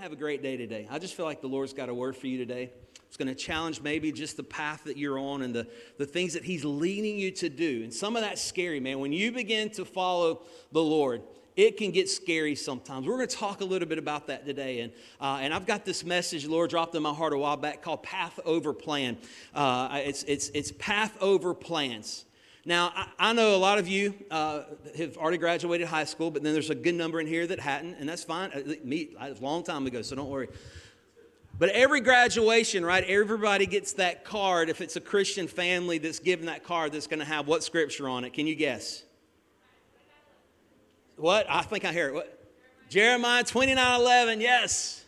to have a great day today. I just feel like the Lord's got a word for you today. It's going to challenge maybe just the path that you're on and the, the things that He's leading you to do. And some of that's scary, man. When you begin to follow the Lord, it can get scary sometimes. We're going to talk a little bit about that today. And, uh, and I've got this message Lord dropped in my heart a while back called Path Over Plan. Uh, it's, it's, it's Path Over Plans. Now, I, I know a lot of you uh, have already graduated high school, but then there's a good number in here that hadn't, and that's fine. Uh, me, a long time ago, so don't worry. But every graduation, right, everybody gets that card. If it's a Christian family that's given that card, that's going to have what scripture on it? Can you guess? What? I think I hear it. What? Jeremiah 29 11. Yes.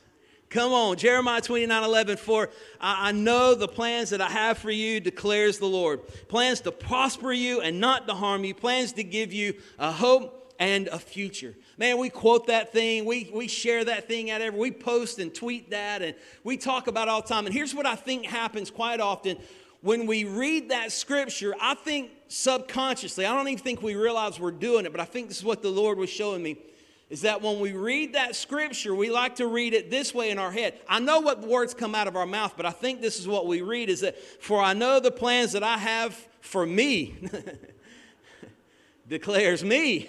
Come on. Jeremiah 29 11. For I, I know the plans that I have for you, declares the Lord. Plans to prosper you and not to harm you, plans to give you a hope and a future. Man, we quote that thing, we, we share that thing out every, we post and tweet that, and we talk about all the time. And here's what I think happens quite often when we read that scripture, I think subconsciously, I don't even think we realize we're doing it, but I think this is what the Lord was showing me is that when we read that scripture, we like to read it this way in our head. I know what words come out of our mouth, but I think this is what we read is that, for I know the plans that I have for me, declares me.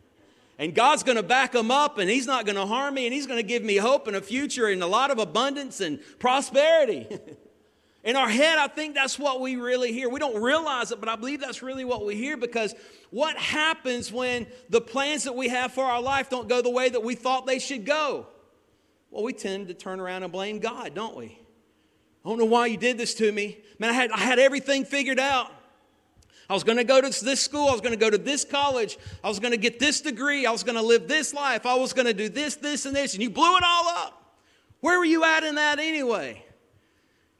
and God's going to back them up, and He's not going to harm me, and He's going to give me hope and a future and a lot of abundance and prosperity. In our head, I think that's what we really hear. We don't realize it, but I believe that's really what we hear because what happens when the plans that we have for our life don't go the way that we thought they should go? Well, we tend to turn around and blame God, don't we? I don't know why you did this to me. Man, I had, I had everything figured out. I was going to go to this school. I was going to go to this college. I was going to get this degree. I was going to live this life. I was going to do this, this, and this. And you blew it all up. Where were you at in that anyway?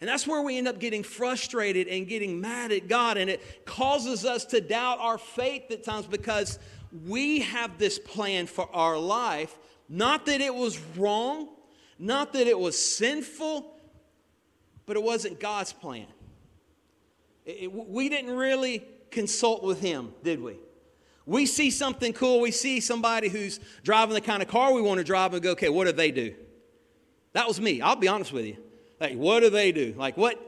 And that's where we end up getting frustrated and getting mad at God. And it causes us to doubt our faith at times because we have this plan for our life. Not that it was wrong, not that it was sinful, but it wasn't God's plan. It, it, we didn't really consult with Him, did we? We see something cool, we see somebody who's driving the kind of car we want to drive and go, okay, what do they do? That was me. I'll be honest with you. Like, what do they do? Like, what,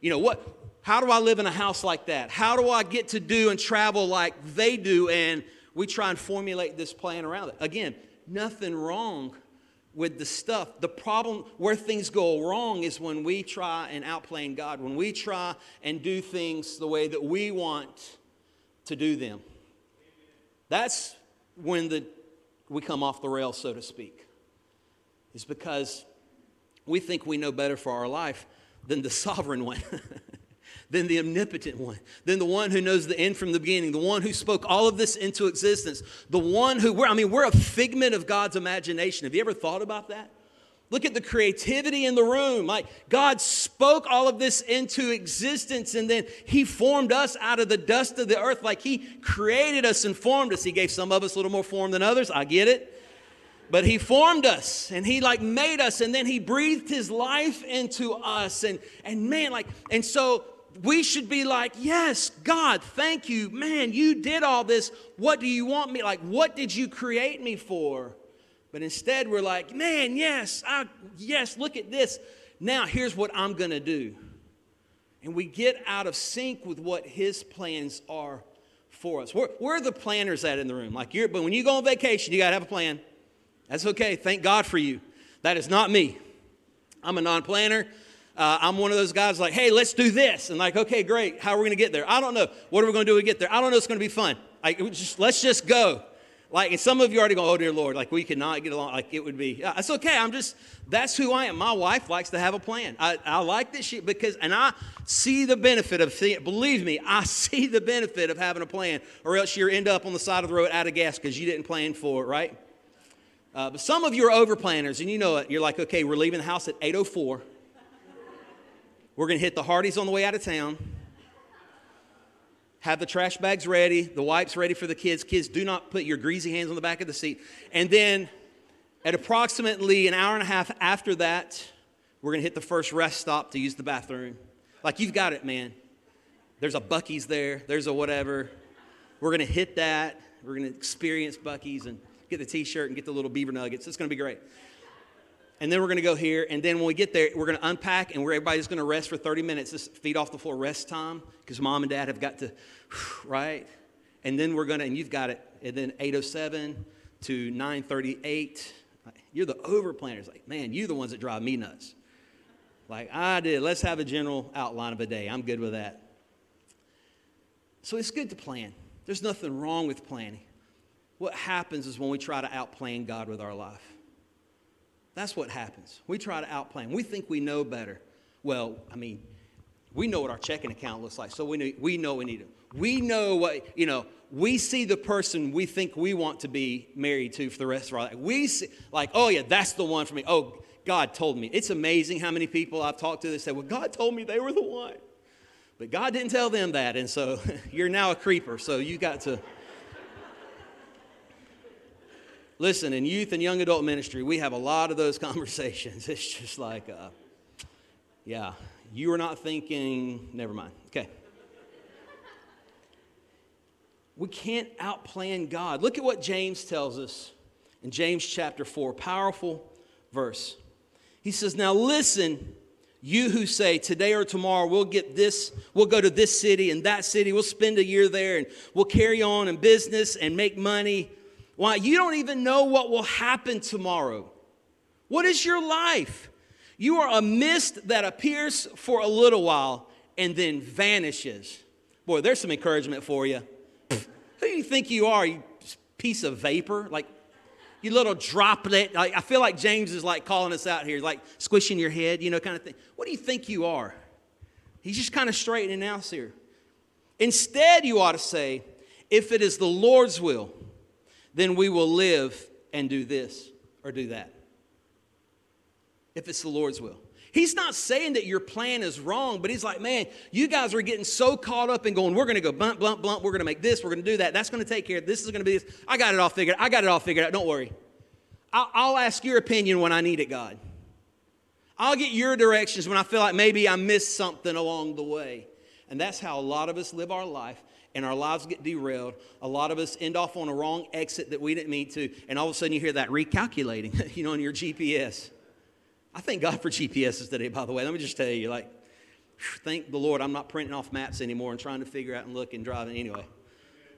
you know, what, how do I live in a house like that? How do I get to do and travel like they do? And we try and formulate this plan around it. Again, nothing wrong with the stuff. The problem where things go wrong is when we try and outplan God, when we try and do things the way that we want to do them. That's when the, we come off the rails, so to speak. Is because we think we know better for our life than the sovereign one, than the omnipotent one, than the one who knows the end from the beginning, the one who spoke all of this into existence, the one who, we're, I mean, we're a figment of God's imagination. Have you ever thought about that? Look at the creativity in the room. Like God spoke all of this into existence and then He formed us out of the dust of the earth. Like He created us and formed us. He gave some of us a little more form than others. I get it. But he formed us and he like made us and then he breathed his life into us. And, and man, like, and so we should be like, yes, God, thank you. Man, you did all this. What do you want me? Like, what did you create me for? But instead, we're like, man, yes, I, yes, look at this. Now, here's what I'm going to do. And we get out of sync with what his plans are for us. Where, where are the planners at in the room? Like, you're, but when you go on vacation, you got to have a plan. That's okay. Thank God for you. That is not me. I'm a non planner. Uh, I'm one of those guys like, hey, let's do this. And like, okay, great. How are we going to get there? I don't know. What are we going to do to get there? I don't know. It's going to be fun. Like, just, let's just go. Like, and some of you already go, oh, dear Lord, like, we cannot get along. Like, it would be, it's okay. I'm just, that's who I am. My wife likes to have a plan. I, I like this shit because, and I see the benefit of believe me, I see the benefit of having a plan, or else you end up on the side of the road out of gas because you didn't plan for it, right? Uh, but some of you are over planners, and you know it. You're like, okay, we're leaving the house at 8.04. We're going to hit the Hardee's on the way out of town. Have the trash bags ready, the wipes ready for the kids. Kids, do not put your greasy hands on the back of the seat. And then at approximately an hour and a half after that, we're going to hit the first rest stop to use the bathroom. Like, you've got it, man. There's a Buc-ee's there, there's a whatever. We're going to hit that. We're going to experience Buc-ee's and get the t shirt and get the little beaver nuggets. It's going to be great. and then we're going to go here. And then when we get there, we're going to unpack and we're, everybody's going to rest for 30 minutes. Just feet off the floor rest time because mom and dad have got to, right? And then we're going to, and you've got it. And then 807 to 938. You're the over planners. Like, man, you're the ones that drive me nuts. Like I did. Let's have a general outline of a day. I'm good with that. So it's good to plan. There's nothing wrong with planning. What happens is when we try to outplan God with our life. That's what happens. We try to outplan. We think we know better. Well, I mean, we know what our checking account looks like, so we know, we know we need it. We know what, you know, we see the person we think we want to be married to for the rest of our life. We see, like, oh yeah, that's the one for me. Oh, God told me. It's amazing how many people I've talked to that say, well, God told me they were the one. But God didn't tell them that, and so you're now a creeper, so you got to. Listen, in youth and young adult ministry, we have a lot of those conversations. It's just like, uh, yeah, you are not thinking, never mind. Okay. We can't outplan God. Look at what James tells us in James chapter 4, powerful verse. He says, Now listen, you who say today or tomorrow we'll get this, we'll go to this city and that city, we'll spend a year there and we'll carry on in business and make money. Why? You don't even know what will happen tomorrow. What is your life? You are a mist that appears for a little while and then vanishes. Boy, there's some encouragement for you. Who do you think you are, you piece of vapor? Like, you little droplet. Like, I feel like James is like calling us out here, like squishing your head, you know, kind of thing. What do you think you are? He's just kind of straightening out here. Instead, you ought to say, if it is the Lord's will, then we will live and do this or do that. If it's the Lord's will. He's not saying that your plan is wrong, but he's like, man, you guys are getting so caught up and going, we're going to go blunt, blunt, blunt. We're going to make this. We're going to do that. That's going to take care of this. is going to be this. I got it all figured. I got it all figured out. Don't worry. I'll, I'll ask your opinion when I need it, God. I'll get your directions when I feel like maybe I missed something along the way. And that's how a lot of us live our life, and our lives get derailed. A lot of us end off on a wrong exit that we didn't mean to, and all of a sudden you hear that recalculating, you know, on your GPS. I thank God for GPSs today, by the way. Let me just tell you, like, thank the Lord I'm not printing off maps anymore and trying to figure out and look and driving Anyway,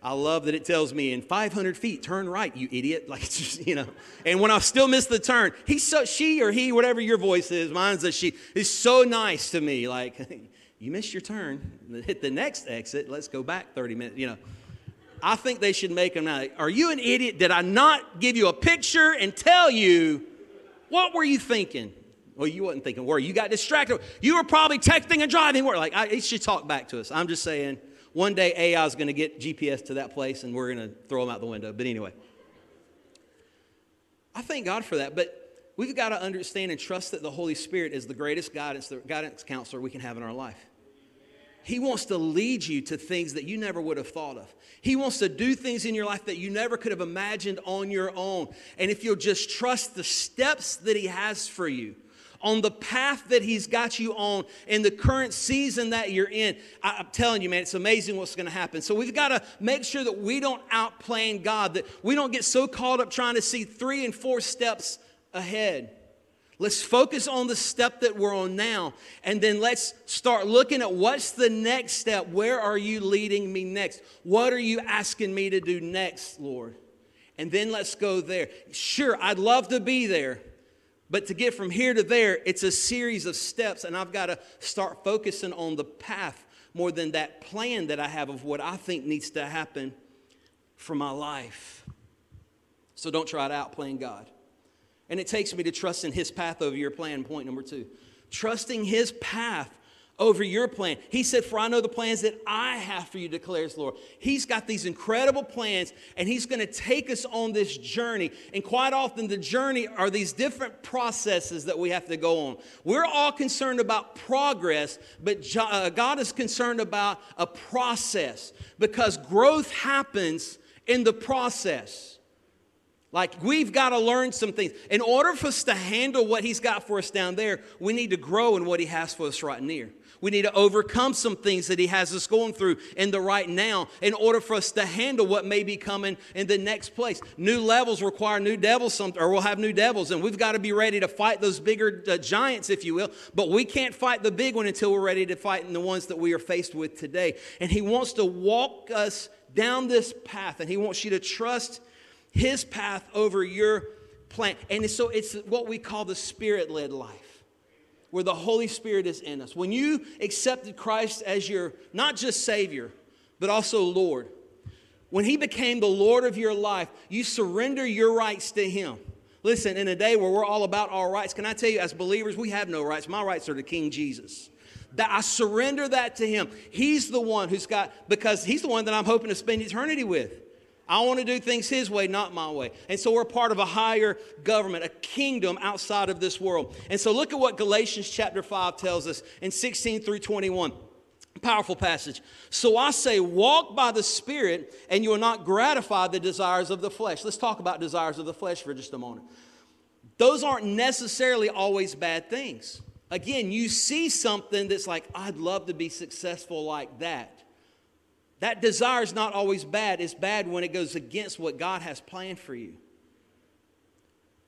I love that it tells me in 500 feet, turn right, you idiot. Like, just, you know. And when I still miss the turn, he's so, she or he, whatever your voice is, mine's a she, is so nice to me. Like, you missed your turn. Hit the next exit. Let's go back 30 minutes, you know. I think they should make them now. Are you an idiot? Did I not give you a picture and tell you what were you thinking? Well, you wasn't thinking where you got distracted. You were probably texting and driving where. Like, I, it should talk back to us. I'm just saying, one day AI is going to get GPS to that place and we're going to throw them out the window. But anyway, I thank God for that. But we've got to understand and trust that the Holy Spirit is the greatest guidance, the guidance counselor we can have in our life. He wants to lead you to things that you never would have thought of. He wants to do things in your life that you never could have imagined on your own. And if you'll just trust the steps that He has for you, on the path that He's got you on in the current season that you're in, I, am telling you, man, it's amazing what's going to happen. So we've got to make sure that we don't outplan God, that we don't get so caught up trying to see three and four steps ahead. Let's focus on the step that we're on now, and then let's start looking at what's the next step. Where are you leading me next? What are you asking me to do next, Lord? And then let's go there. Sure, I'd love to be there, but to get from here to there, it's a series of steps, and I've got to start focusing on the path more than that plan that I have of what I think needs to happen for my life. So don't try to outplan God. And it takes me to trust in His path over your plan, point number two. Trusting His path over your plan. He said, For I know the plans that I have for you, declares Lord. He's got these incredible plans, and He's going to take us on this journey. And quite often, the journey are these different processes that we have to go on. We're all concerned about progress, but uh, God is concerned about a process because growth happens in the process. Like, we've got to learn some things. In order for us to handle what He's got for us down there, we need to grow in what He has for us right near. We need to overcome some things that He has us going through in the right now in order for us to handle what may be coming in the next place. New levels require new devils, or we'll have new devils, and we've got to be ready to fight those bigger uh, giants, if you will. But we can't fight the big one until we're ready to fight in the ones that we are faced with today. And He wants to walk us down this path, and He wants you to trust his path over your plan. And so it's what we call the spirit led life, where the Holy Spirit is in us. When you accepted Christ as your not just Savior, but also Lord, when He became the Lord of your life, you surrender your rights to Him. Listen, in a day where we're all about our rights, can I tell you, as believers, we have no rights. My rights are to King Jesus. That I surrender that to Him. He's the one who's got, because He's the one that I'm hoping to spend eternity with. I want to do things His way, not my way. And so we're part of a higher government, a kingdom outside of this world. And so look at what Galatians chapter 5 tells us in 16 through 21. Powerful passage. So I say, walk by the Spirit, and you will not gratify the desires of the flesh. Let's talk about desires of the flesh for just a moment. Those aren't necessarily always bad things. Again, you see something that's like, I'd love to be successful like that. That desire is not always bad. It's bad when it goes against what God has planned for you.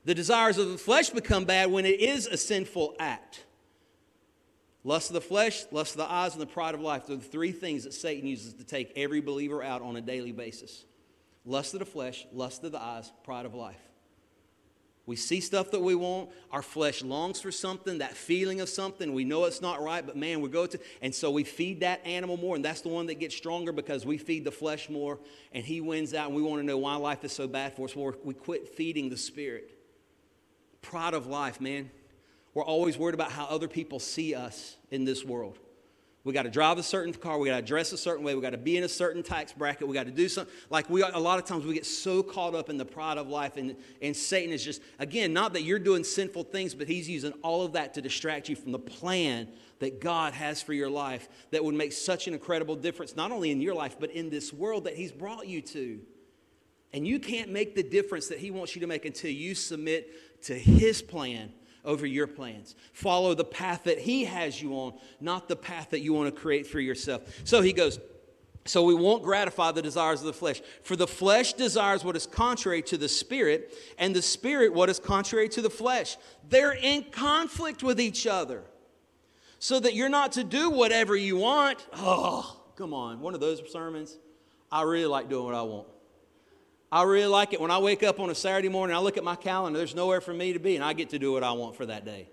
The desires of the flesh become bad when it is a sinful act. Lust of the flesh, lust of the eyes, and the pride of life. They're the three things that Satan uses to take every believer out on a daily basis lust of the flesh, lust of the eyes, pride of life. We see stuff that we want. Our flesh longs for something, that feeling of something. We know it's not right, but man, we go to, and so we feed that animal more, and that's the one that gets stronger because we feed the flesh more, and he wins out, and we want to know why life is so bad for us. Well, we quit feeding the spirit. Pride of life, man. We're always worried about how other people see us in this world. We got to drive a certain car. We got to dress a certain way. We got to be in a certain tax bracket. We got to do something. Like we, a lot of times we get so caught up in the pride of life, and, and Satan is just, again, not that you're doing sinful things, but he's using all of that to distract you from the plan that God has for your life that would make such an incredible difference, not only in your life, but in this world that he's brought you to. And you can't make the difference that he wants you to make until you submit to his plan over your plans. Follow the path that He has you on, not the path that you want to create for yourself. So he goes, so we won't gratify the desires of the flesh. For the flesh desires what is contrary to the spirit, and the spirit what is contrary to the flesh. They're in conflict with each other. So that you're not to do whatever you want. Oh, come on. One of those sermons. I really like doing what I want. I really like it when I wake up on a Saturday morning, I look at my calendar, there's nowhere for me to be, and I get to do what I want for that day,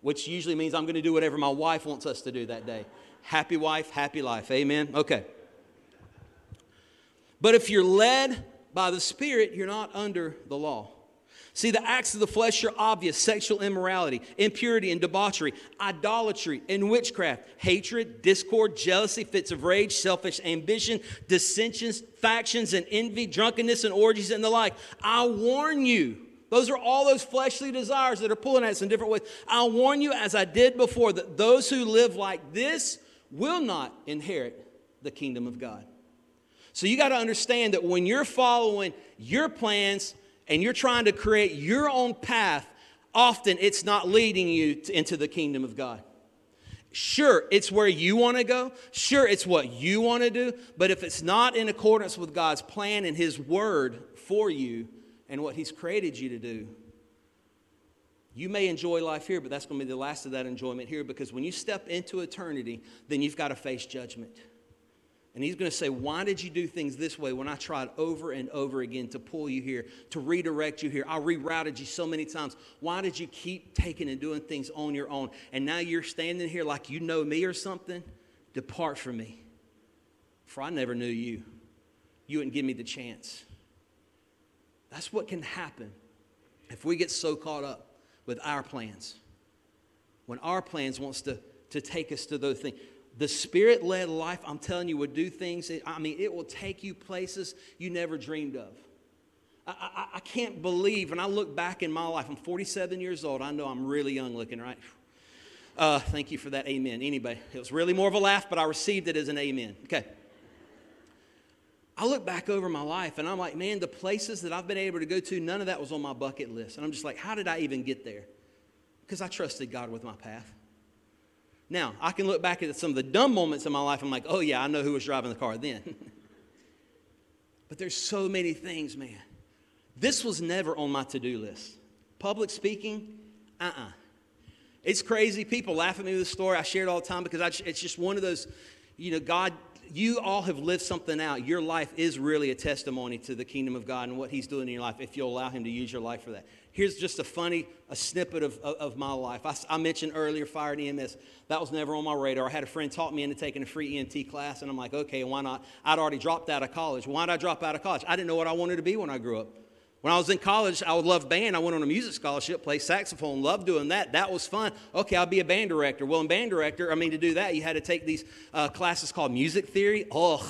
which usually means I'm going to do whatever my wife wants us to do that day. Happy wife, happy life. Amen? Okay. But if you're led by the Spirit, you're not under the law. See, the acts of the flesh are obvious sexual immorality, impurity and debauchery, idolatry and witchcraft, hatred, discord, jealousy, fits of rage, selfish ambition, dissensions, factions, and envy, drunkenness and orgies and the like. I warn you. Those are all those fleshly desires that are pulling at us in different ways. I warn you, as I did before, that those who live like this will not inherit the kingdom of God. So you got to understand that when you're following your plans, and you're trying to create your own path, often it's not leading you to, into the kingdom of God. Sure, it's where you want to go. Sure, it's what you want to do. But if it's not in accordance with God's plan and His word for you and what He's created you to do, you may enjoy life here, but that's going to be the last of that enjoyment here because when you step into eternity, then you've got to face judgment. And he's going to say, Why did you do things this way when I tried over and over again to pull you here, to redirect you here? I rerouted you so many times. Why did you keep taking and doing things on your own? And now you're standing here like you know me or something? Depart from me, for I never knew you. You wouldn't give me the chance. That's what can happen if we get so caught up with our plans. When our plans wants to, to take us to those things. The spirit led life, I'm telling you, will do things. I mean, it will take you places you never dreamed of. I, I, I, can't believe, when I look back in my life, I'm 47 years old. I know I'm really young looking, right? Uh, thank you for that amen. Anybody? It was really more of a laugh, but I received it as an amen. Okay. I look back over my life and I'm like, man, the places that I've been able to go to, none of that was on my bucket list. And I'm just like, how did I even get there? Because I trusted God with my path. Now, I can look back at some of the dumb moments in my life. I'm like, oh, yeah, I know who was driving the car then. but there's so many things, man. This was never on my to do list. Public speaking, uh uh-uh. uh It's crazy. People laugh at me with this story. I share it all the time because I, it's just one of those, you know, God you all have lived something out. Your life is really a testimony to the kingdom of God and what He's doing in your life if you'll allow Him to use your life for that. Here's just a funny a snippet of, of, of my life. I, I, mentioned earlier fire and EMS. That was never on my radar. I had a friend talk me into taking a free EMT class, and I'm like, okay, why not? I'd already dropped out of college. Why did I drop out of college? I didn't know what I wanted to be when I grew up. When I was in college, I would love band. I went on a music scholarship, played saxophone, loved doing that. That was fun. Okay, I'll be a band director. Well, in band director, I mean, to do that, you had to take these uh, classes called music theory. Ugh.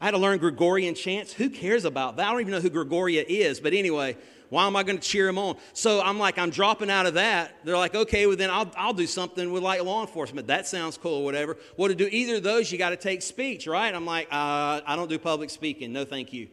I had to learn Gregorian chants. Who cares about that? I don't even know who Gregoria is, but anyway, why am I going to cheer him on? So I'm like, I'm dropping out of that. They're like, okay, well, then I'll, I'll do something with like law enforcement. That sounds cool, or whatever. Well, to do either of those, you got to take speech, right? I'm like, uh, I don't do public speaking. No, thank you.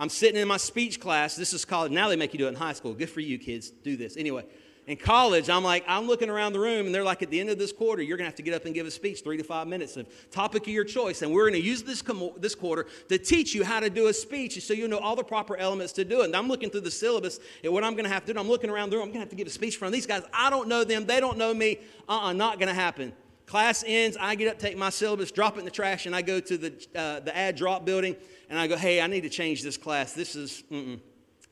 I'm sitting in my speech class. This is college. Now they make you do it in high school. Good for you, kids. Do this. Anyway, in college, I'm like, I'm looking around the room, and they're like, at the end of this quarter, you're going to have to get up and give a speech, three to five minutes of topic of your choice. And we're going to use this, com- this quarter to teach you how to do a speech so you know all the proper elements to do it. And I'm looking through the syllabus, and what I'm going to have to do, I'm looking around the room, I'm going to have to give a speech from these guys. I don't know them, they don't know me. Uh uh-uh, uh not going to happen. Class ends, I get up, take my syllabus, drop it in the trash, and I go to the, uh, the add drop building and I go, hey, I need to change this class. This is, mm-mm.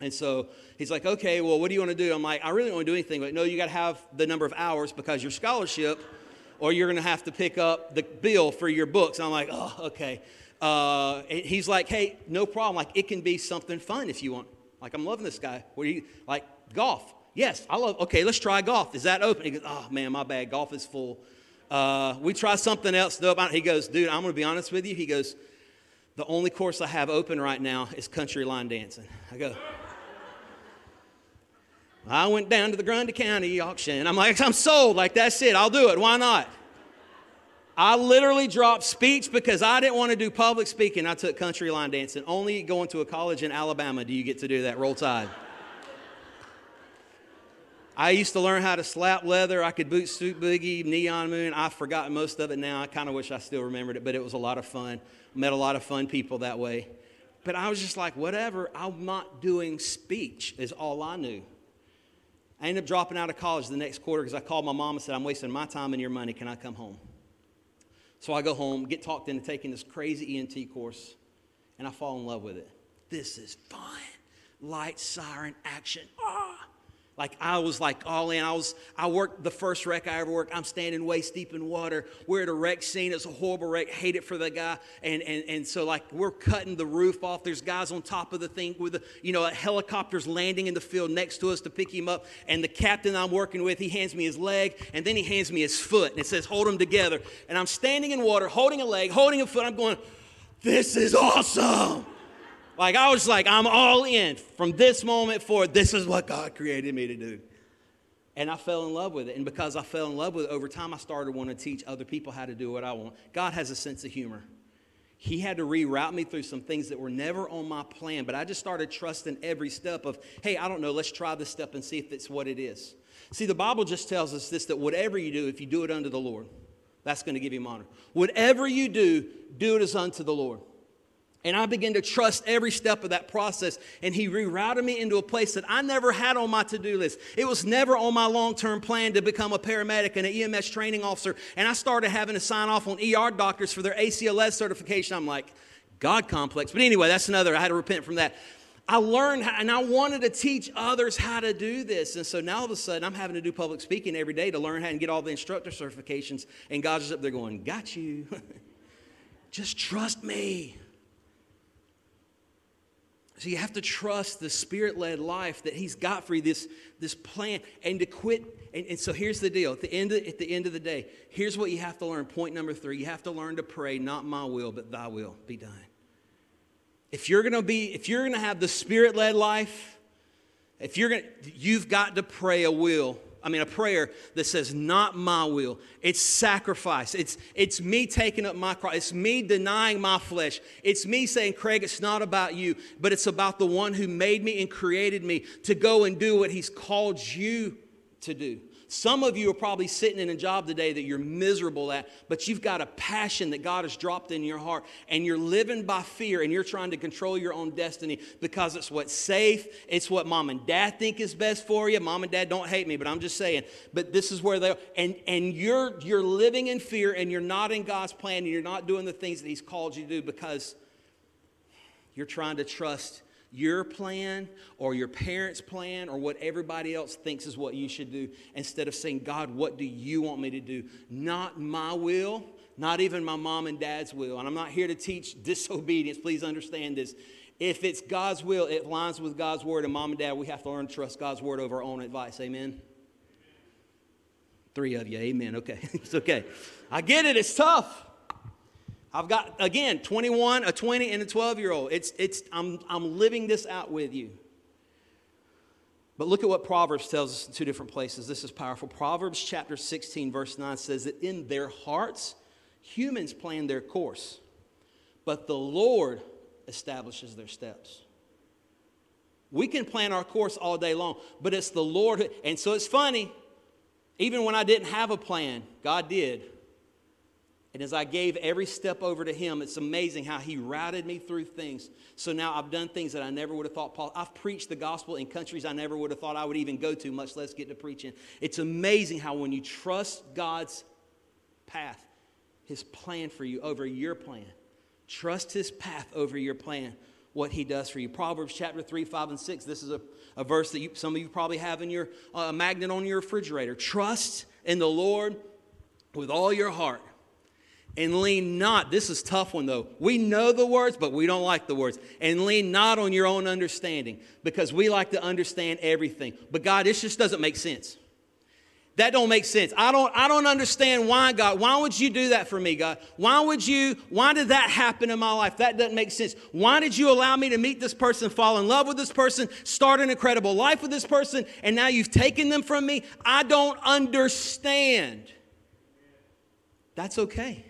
And so he's like, okay, well, what do you want to do? I'm like, I really don't want to do anything. Like, no, you got to have the number of hours because your scholarship, or you're going to have to pick up the bill for your books. And I'm like, oh, okay. Uh, he's like, hey, no problem. Like, it can be something fun if you want. Like, I'm loving this guy. What do you like? Golf. Yes, I love. Okay, let's try golf. Is that open? He goes, oh man, my bad. Golf is full. Uh, we try something else. Though. He goes, dude, I'm going to be honest with you. He goes, the only course I have open right now is country line dancing. I go, I went down to the Grundy County auction. I'm like, I'm sold. Like, that's it. I'll do it. Why not? I literally dropped speech because I didn't want to do public speaking. I took country line dancing. Only going to a college in Alabama do you get to do that. Roll Tide. I used to learn how to slap leather. I could boot scootin' boogie, neon moon. I've forgotten most of it now. I kind of wish I still remembered it, but it was a lot of fun. Met a lot of fun people that way. But I was just like, whatever, I'm not doing speech, is all I knew. I ended up dropping out of college the next quarter because I called my mom and said, I'm wasting my time and your money. Can I come home? So I go home, get talked into taking this crazy EMT course, and I fall in love with it. This is fun. Light, siren, action. Ah! Like I was like all in. I was I worked the first wreck I ever worked. I'm standing waist deep in water. We're at a wreck scene. It's a horrible wreck. Hate it for the guy. And and and so like we're cutting the roof off. There's guys on top of the thing with the you know a helicopters landing in the field next to us to pick him up. And the captain I'm working with, he hands me his leg and then he hands me his foot and it says hold them together. And I'm standing in water, holding a leg, holding a foot. I'm going, this is awesome. Like I was like, I'm all in from this moment forward. This is what God created me to do. And I fell in love with it. And because I fell in love with it, over time I started wanting to teach other people how to do what I want. God has a sense of humor. He had to reroute me through some things that were never on my plan, but I just started trusting every step of, hey, I don't know, let's try this step and see if it's what it is. See, the Bible just tells us this that whatever you do, if you do it unto the Lord, that's going to give him honor. Whatever you do, do it as unto the Lord. And I began to trust every step of that process. And he rerouted me into a place that I never had on my to do list. It was never on my long term plan to become a paramedic and an EMS training officer. And I started having to sign off on ER doctors for their ACLS certification. I'm like, God complex. But anyway, that's another. I had to repent from that. I learned how, and I wanted to teach others how to do this. And so now all of a sudden, I'm having to do public speaking every day to learn how and get all the instructor certifications. And God's just up there going, Got you. just trust me. So you have to trust the spirit led life that He's got for you, this, this plan, and to quit. And, and, so here's the deal at the, end of, at the end of the day, here's what you have to learn. Point number three you have to learn to pray, not my will, but thy will be done. If you're gonna be, if you're gonna have the spirit led life, if you're gonna, you've got to pray a will I mean, a prayer that says, Not my will. It's sacrifice. It's, it's me taking up my cross. It's me denying my flesh. It's me saying, Craig, it's not about you, but it's about the one who made me and created me to go and do what he's called you to do. Some of you are probably sitting in a job today that you're miserable at, but you've got a passion that God has dropped in your heart, and you're living by fear and you're trying to control your own destiny because it's what's safe, it's what mom and dad think is best for you. Mom and dad don't hate me, but I'm just saying. But this is where they are. And, and you're, you're living in fear and you're not in God's plan and you're not doing the things that He's called you to do because you're trying to trust your plan or your parents' plan or what everybody else thinks is what you should do instead of saying, God, what do you want me to do? Not my will, not even my mom and dad's will. And I'm not here to teach disobedience. Please understand this. If it's God's will, it lines with God's word. And mom and dad, we have to learn to trust God's word over our own advice. Amen? Three of you. Amen. Okay. it's okay. I get it. It's tough. I've got, again, 21, a 20, and a 12 year old. It's, it's, I'm, I'm living this out with you. But look at what Proverbs tells us in two different places. This is powerful. Proverbs chapter 16, verse 9 says that in their hearts, humans plan their course, but the Lord establishes their steps. We can plan our course all day long, but it's the Lord. And so it's funny, even when I didn't have a plan, God did. And as I gave every step over to him, it's amazing how he routed me through things. So now I've done things that I never would have thought Paul. I've preached the gospel in countries I never would have thought I would even go to, much less get to preaching. It's amazing how when you trust God's path, his plan for you over your plan, trust his path over your plan, what he does for you. Proverbs chapter 3, 5, and 6. This is a, a verse that you, some of you probably have in your uh, magnet on your refrigerator. Trust in the Lord with all your heart and lean not. This is tough one though. We know the words, but we don't like the words. And lean not on your own understanding because we like to understand everything. But God, this just doesn't make sense. That don't make sense. I don't I don't understand why God. Why would you do that for me, God? Why would you why did that happen in my life? That doesn't make sense. Why did you allow me to meet this person, fall in love with this person, start an incredible life with this person, and now you've taken them from me? I don't understand. That's okay.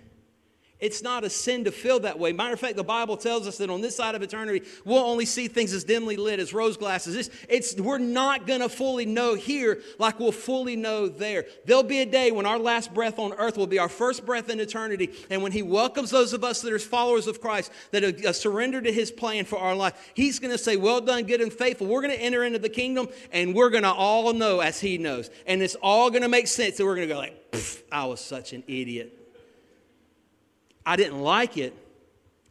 It's not a sin to feel that way. Matter of fact, the Bible tells us that on this side of eternity, we'll only see things as dimly lit as rose glasses. It's, it's, we're not going to fully know here like we'll fully know there. There'll be a day when our last breath on earth will be our first breath in eternity. And when He welcomes those of us that are followers of Christ, that have uh, surrendered to His plan for our life, He's going to say, Well done, good and faithful. We're going to enter into the kingdom and we're going to all know as He knows. And it's all going to make sense. And we're going to go like, I was such an idiot. I didn't like it.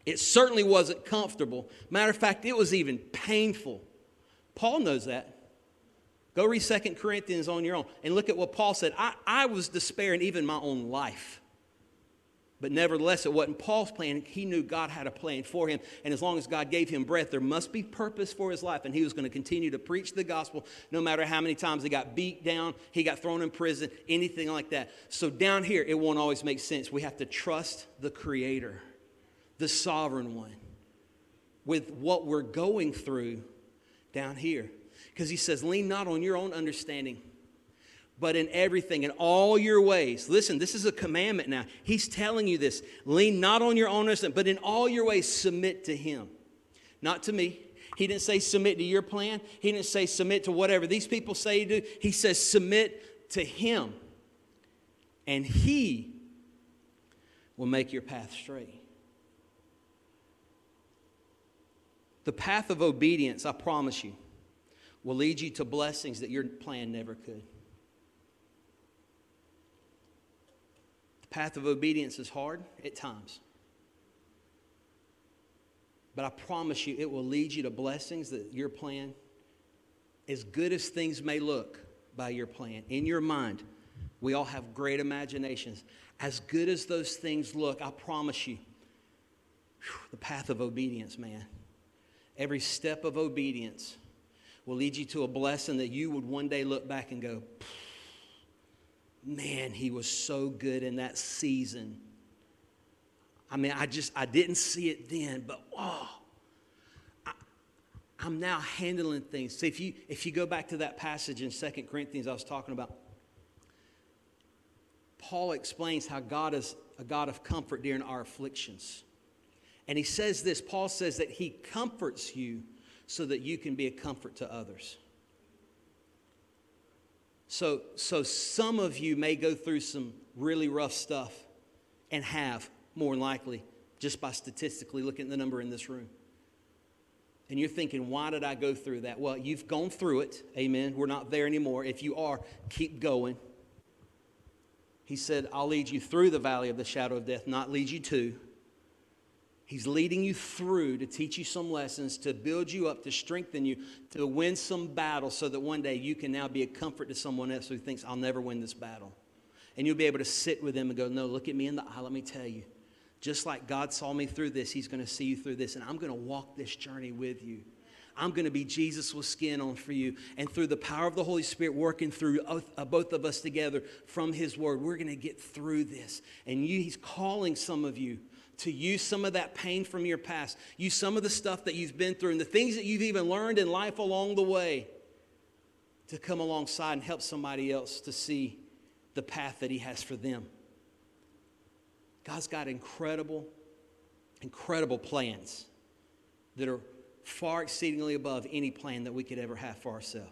It certainly wasn't comfortable. Matter of fact, it was even painful. Paul knows that. Go read Second Corinthians on your own and look at what Paul said. I, I was despairing even my own life. But nevertheless, it wasn't Paul's plan. He knew God had a plan for him. And as long as God gave him breath, there must be purpose for his life. And he was going to continue to preach the gospel no matter how many times he got beat down, he got thrown in prison, anything like that. So down here, it won't always make sense. We have to trust the Creator, the sovereign one, with what we're going through down here. Because he says, lean not on your own understanding but in everything, in all your ways. Listen, this is a commandment now. He's telling you this. Lean not on your own understanding, but in all your ways, submit to Him. Not to me. He didn't say submit to your plan. He didn't say submit to whatever these people say you do. He says submit to Him. And He will make your path straight. The path of obedience, I promise you, will lead you to blessings that your plan never could. Path of obedience is hard at times. But I promise you, it will lead you to blessings that your plan, as good as things may look by your plan, in your mind, we all have great imaginations. As good as those things look, I promise you, the path of obedience, man. Every step of obedience will lead you to a blessing that you would one day look back and go, man, he was so good in that season. I mean, I just, I didn't see it then, but oh, I, I'm now handling things. So if you, if you go back to that passage in Second Corinthians I was talking about, Paul explains how God is a God of comfort during our afflictions. And he says this Paul says that he comforts you so that you can be a comfort to others. So, so some of you may go through some really rough stuff and have, more than likely, just by statistically looking at the number in this room. And you're thinking, why did I go through that? Well, you've gone through it. Amen. We're not there anymore. If you are, keep going. He said, I'll lead you through the valley of the shadow of death, not lead you to. He's leading you through to teach you some lessons, to build you up, to strengthen you, to win some battle so that one day you can now be a comfort to someone else who thinks, I'll never win this battle. And you'll be able to sit with them and go, No, look at me in the eye. Let me tell you. Just like God saw me through this, He's going to see you through this. And I'm going to walk this journey with you. I'm going to be Jesus with skin on for you. And through the power of the Holy Spirit working through uh, both of us together from His Word, we're going to get through this. And you, He's calling some of you to use some of that pain from your past, use some of the stuff that you've been through, and the things that you've even learned in life along the way to come alongside and help somebody else to see the path that He has for them. God's got incredible, incredible plans that are far exceedingly above any plan that we could ever have for ourselves.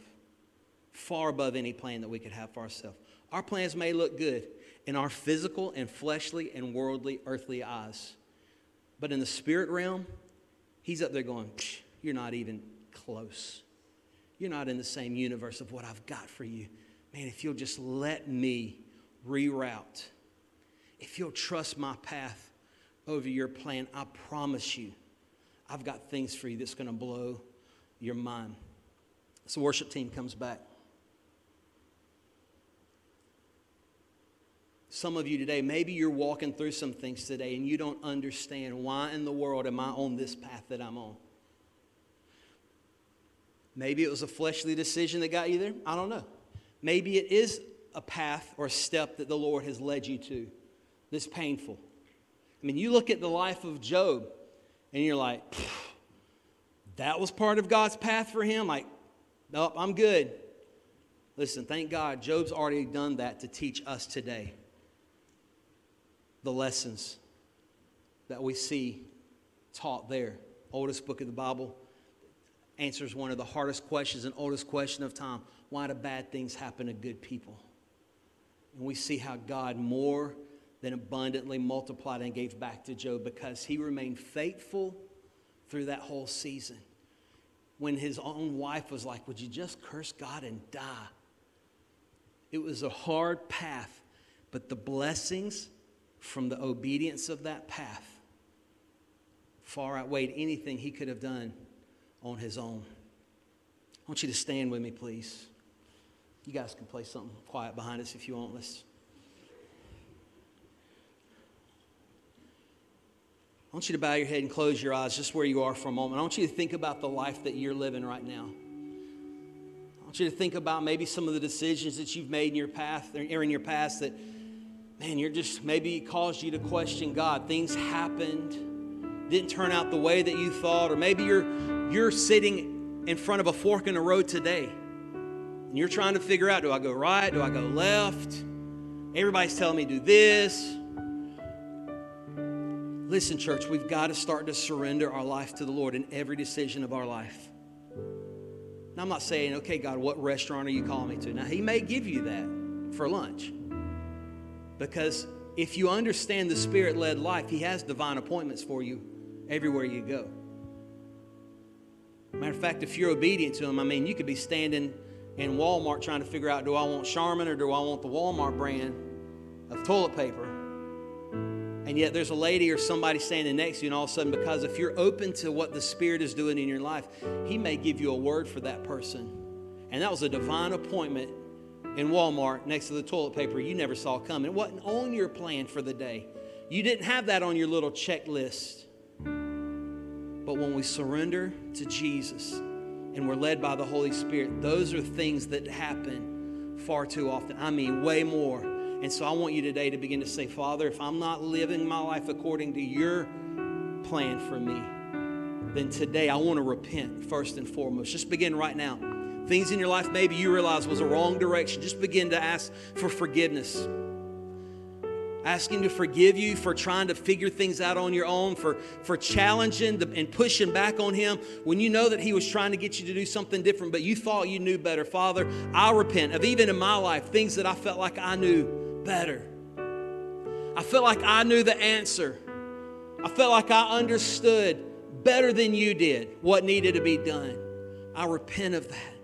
Far above any plan that we could have for ourselves. Our plans may look good in our physical and fleshly and worldly, earthly eyes. But in the spirit realm, he's up there going, You're not even close. You're not in the same universe of what I've got for you. Man, if you'll just let me reroute, if you'll trust my path over your plan, I promise you I've got things for you that's going to blow your mind. So, worship team comes back. Some of you today, maybe you're walking through some things today and you don't understand why in the world am I on this path that I'm on. Maybe it was a fleshly decision that got you there. I don't know. Maybe it is a path or a step that the Lord has led you to that's painful. I mean, you look at the life of Job and you're like, that was part of God's path for him? Like, nope, I'm good. Listen, thank God Job's already done that to teach us today the lessons that we see taught there. Oldest book of the Bible answers one of the hardest questions and oldest question of time why do bad things happen to good people? And we see how God more than abundantly multiplied and gave back to Job because he remained faithful through that whole season. When his own wife was like, Would you just curse God and die? It was a hard path, but the blessings from the obedience of that path far outweighed anything he could have done on his own. I want you to stand with me, please. You guys can play something quiet behind us if you want. Let's. I want you to bow your head and close your eyes just where you are for a moment. I want you to think about the life that you're living right now. I want you to think about maybe some of the decisions that you've made in your path or in your past that, man, you're just maybe it caused you to question God. Things happened, didn't turn out the way that you thought, or maybe you're you're sitting in front of a fork in the road today. And you're trying to figure out, do I go right? Do I go left? Everybody's telling me do this Listen, church, we've got to start to surrender our life to the Lord in every decision of our life. Now, I'm not saying, okay, God, what restaurant are you calling me to? Now, He may give you that for lunch. Because if you understand the Spirit led life, He has divine appointments for you everywhere you go. Matter of fact, if you're obedient to Him, I mean, you could be standing in Walmart trying to figure out do I want Charmin or do I want the Walmart brand of toilet paper? And yet there's a lady or somebody standing next to you, and all of a sudden, because if you're open to what the Spirit is doing in your life, He may give you a word for that person. And that was a divine appointment in Walmart next to the toilet paper you never saw coming. It wasn't on your plan for the day. You didn't have that on your little checklist. But when we surrender to Jesus and we're led by the Holy Spirit, those are things that happen far too often. I mean, way more and so I want you today to begin to say, Father, if I'm not living my life according to your plan for me, then today I want to repent first and foremost. Just begin right now. Things in your life maybe you realize was a wrong direction. Just begin to ask for forgiveness. Ask Him to forgive you for trying to figure things out on your own, for, for challenging the, and pushing back on Him when you know that He was trying to get you to do something different, but you thought you knew better. Father, I repent of even in my life things that I felt like I knew better. I felt like I knew the answer. I felt like I understood better than you did what needed to be done. I repent of that.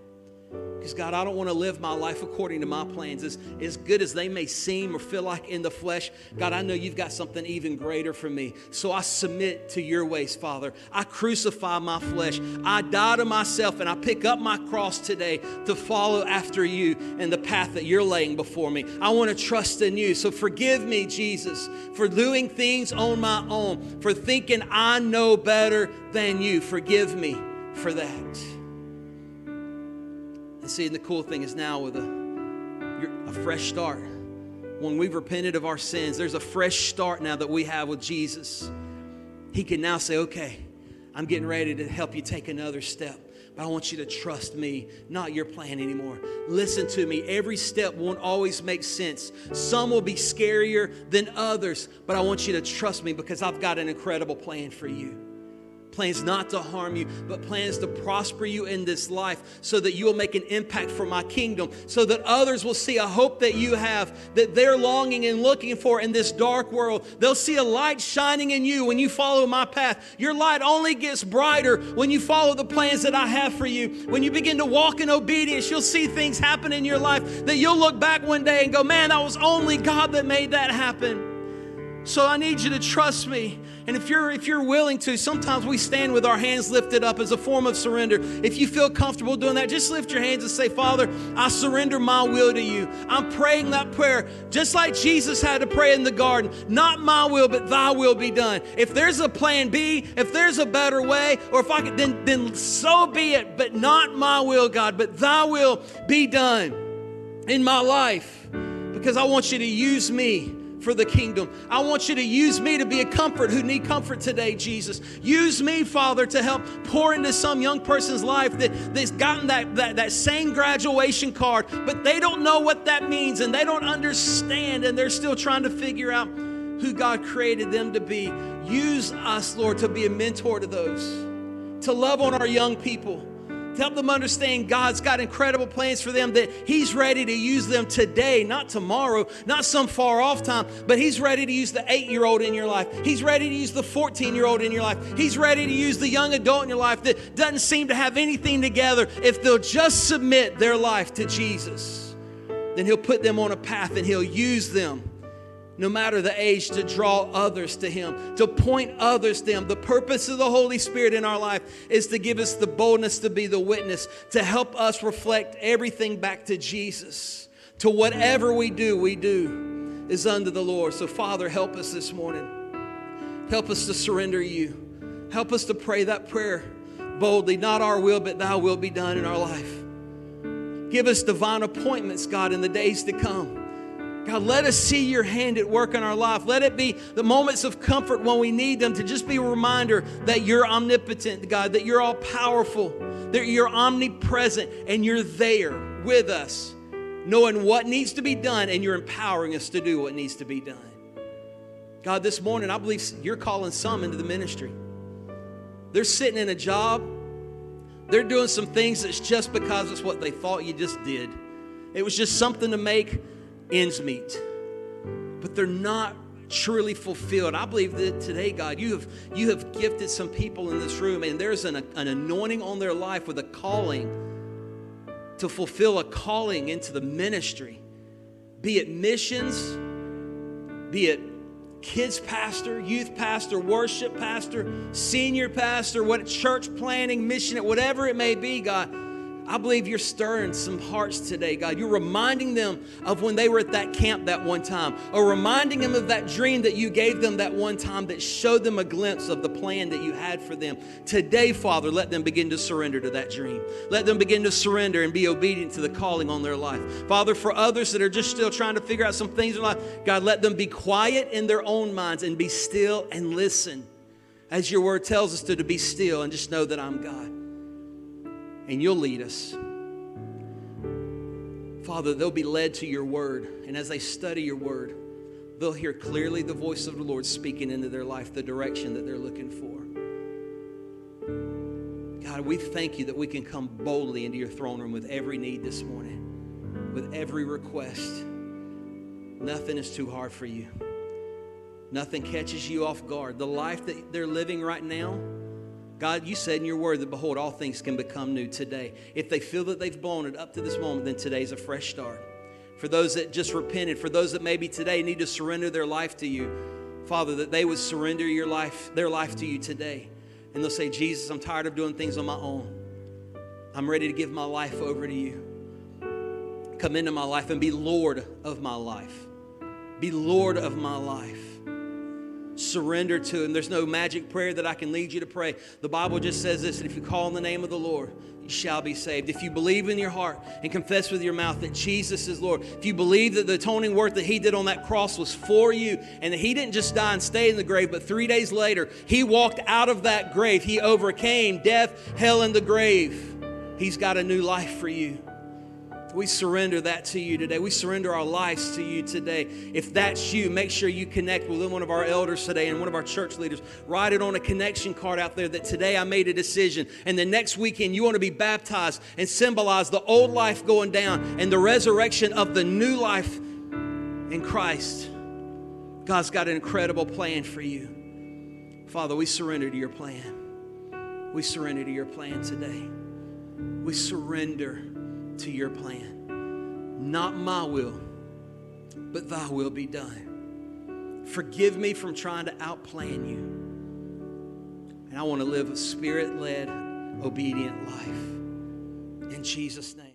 Because, God, I don't want to live my life according to my plans. As, as good as they may seem or feel like in the flesh, God, I know you've got something even greater for me. So I submit to your ways, Father. I crucify my flesh. I die to myself and I pick up my cross today to follow after you and the path that you're laying before me. I want to trust in you. So forgive me, Jesus, for doing things on my own, for thinking I know better than you. Forgive me for that. And see, and the cool thing is now with a, a fresh start, when we've repented of our sins, there's a fresh start now that we have with Jesus. He can now say, okay, I'm getting ready to help you take another step. But I want you to trust me, not your plan anymore. Listen to me. Every step won't always make sense. Some will be scarier than others, but I want you to trust me because I've got an incredible plan for you plans not to harm you, but plans to prosper you in this life so that you will make an impact for my kingdom, so that others will see a hope that you have, that they're longing and looking for in this dark world. They'll see a light shining in you when you follow my path. Your light only gets brighter when you follow the plans that I have for you. When you begin to walk in obedience, you'll see things happen in your life that you'll look back one day and go, man, that was only God that made that happen. So I need you to trust me. And if you're if you're willing to, sometimes we stand with our hands lifted up as a form of surrender. If you feel comfortable doing that, just lift your hands and say, "Father, I surrender my will to you." I'm praying that prayer just like Jesus had to pray in the garden. Not my will, but thy will be done. If there's a plan B, if there's a better way, or if I could then then so be it, but not my will, God, but thy will be done in my life. Because I want you to use me for the kingdom. I want you to use me to be a comfort who need comfort today, Jesus. Use me, Father, to help pour into some young person's life that, that's gotten that, that, that same graduation card, but they don't know what that means and they don't understand and they're still trying to figure out who God created them to be. Use us, Lord, to be a mentor to those, to love on our young people to help them understand God's got incredible plans for them, that He's ready to use them today, not tomorrow, not some far off time, but He's ready to use the eight year old in your life. He's ready to use the 14 year old in your life. He's ready to use the young adult in your life that doesn't seem to have anything together. If they'll just submit their life to Jesus, then He'll put them on a path and He'll use them no matter the age, to draw others to Him, to point others to Him. The purpose of the Holy Spirit in our life is to give us the boldness to be the witness, to help us reflect everything back to Jesus. To whatever we do, we do is under the Lord. So, Father, help us this morning. Help us to surrender you. Help us to pray that prayer boldly. Not our will, but thy will be done in our life. Give us divine appointments, God, in the days to come. God, let us see your hand at work in our life. Let it be the moments of comfort when we need them to just be a reminder that you're omnipotent, God, that you're all powerful, that you're omnipresent, and you're there with us, knowing what needs to be done, and you're empowering us to do what needs to be done. God, this morning, I believe you're calling some into the ministry. They're sitting in a job, they're doing some things that's just because it's what they thought you just did. It was just something to make ends meet, but they're not truly fulfilled. I believe that today, God, you have you have gifted some people in this room, and there's an, an anointing on their life with a calling to fulfill a calling into the ministry, be it missions, be it kids pastor, youth pastor, worship pastor, senior pastor, what church planning, mission, whatever it may be, God. I believe you're stirring some hearts today, God. You're reminding them of when they were at that camp that one time, or reminding them of that dream that you gave them that one time that showed them a glimpse of the plan that you had for them. Today, Father, let them begin to surrender to that dream. Let them begin to surrender and be obedient to the calling on their life. Father, for others that are just still trying to figure out some things in life, God, let them be quiet in their own minds and be still and listen. As your word tells us to, to be still and just know that I'm God and you'll lead us. Father, they'll be led to your word. And as they study your word, they'll hear clearly the voice of the Lord speaking into their life, the direction that they're looking for. God, we thank you that we can come boldly into your throne room with every need this morning, with every request. Nothing is too hard for you. Nothing catches you off guard. The life that they're living right now, God, you said in your word that, behold, all things can become new today. If they feel that they've blown it up to this moment, then today's a fresh start. For those that just repented, for those that maybe today need to surrender their life to you, Father, that they would surrender your life, their life to you today. And they'll say, Jesus, I'm tired of doing things on my own. I'm ready to give my life over to you. Come into my life and be Lord of my life. Be Lord of my life surrender to Him. There's no magic prayer that I can lead you to pray. The Bible just says this that if you call on the name of the Lord, you shall be saved. If you believe in your heart and confess with your mouth that Jesus is Lord, if you believe that the atoning work that He did on that cross was for you and that He didn't just die and stay in the grave, but three days later, He walked out of that grave. He overcame death, hell, and the grave. He's got a new life for you. We surrender that to you today. We surrender our lives to you today. If that's you, make sure you connect with one of our elders today and one of our church leaders. Write it on a connection card out there that today I made a decision. And the next weekend you want to be baptized and symbolize the old life going down and the resurrection of the new life in Christ. God's got an incredible plan for you. Father, we surrender to your plan. We surrender to your plan today. We surrender to your plan. Not my will, but thy will be done. Forgive me from trying to outplan you. And I want to live a spirit led, obedient life. In Jesus' name.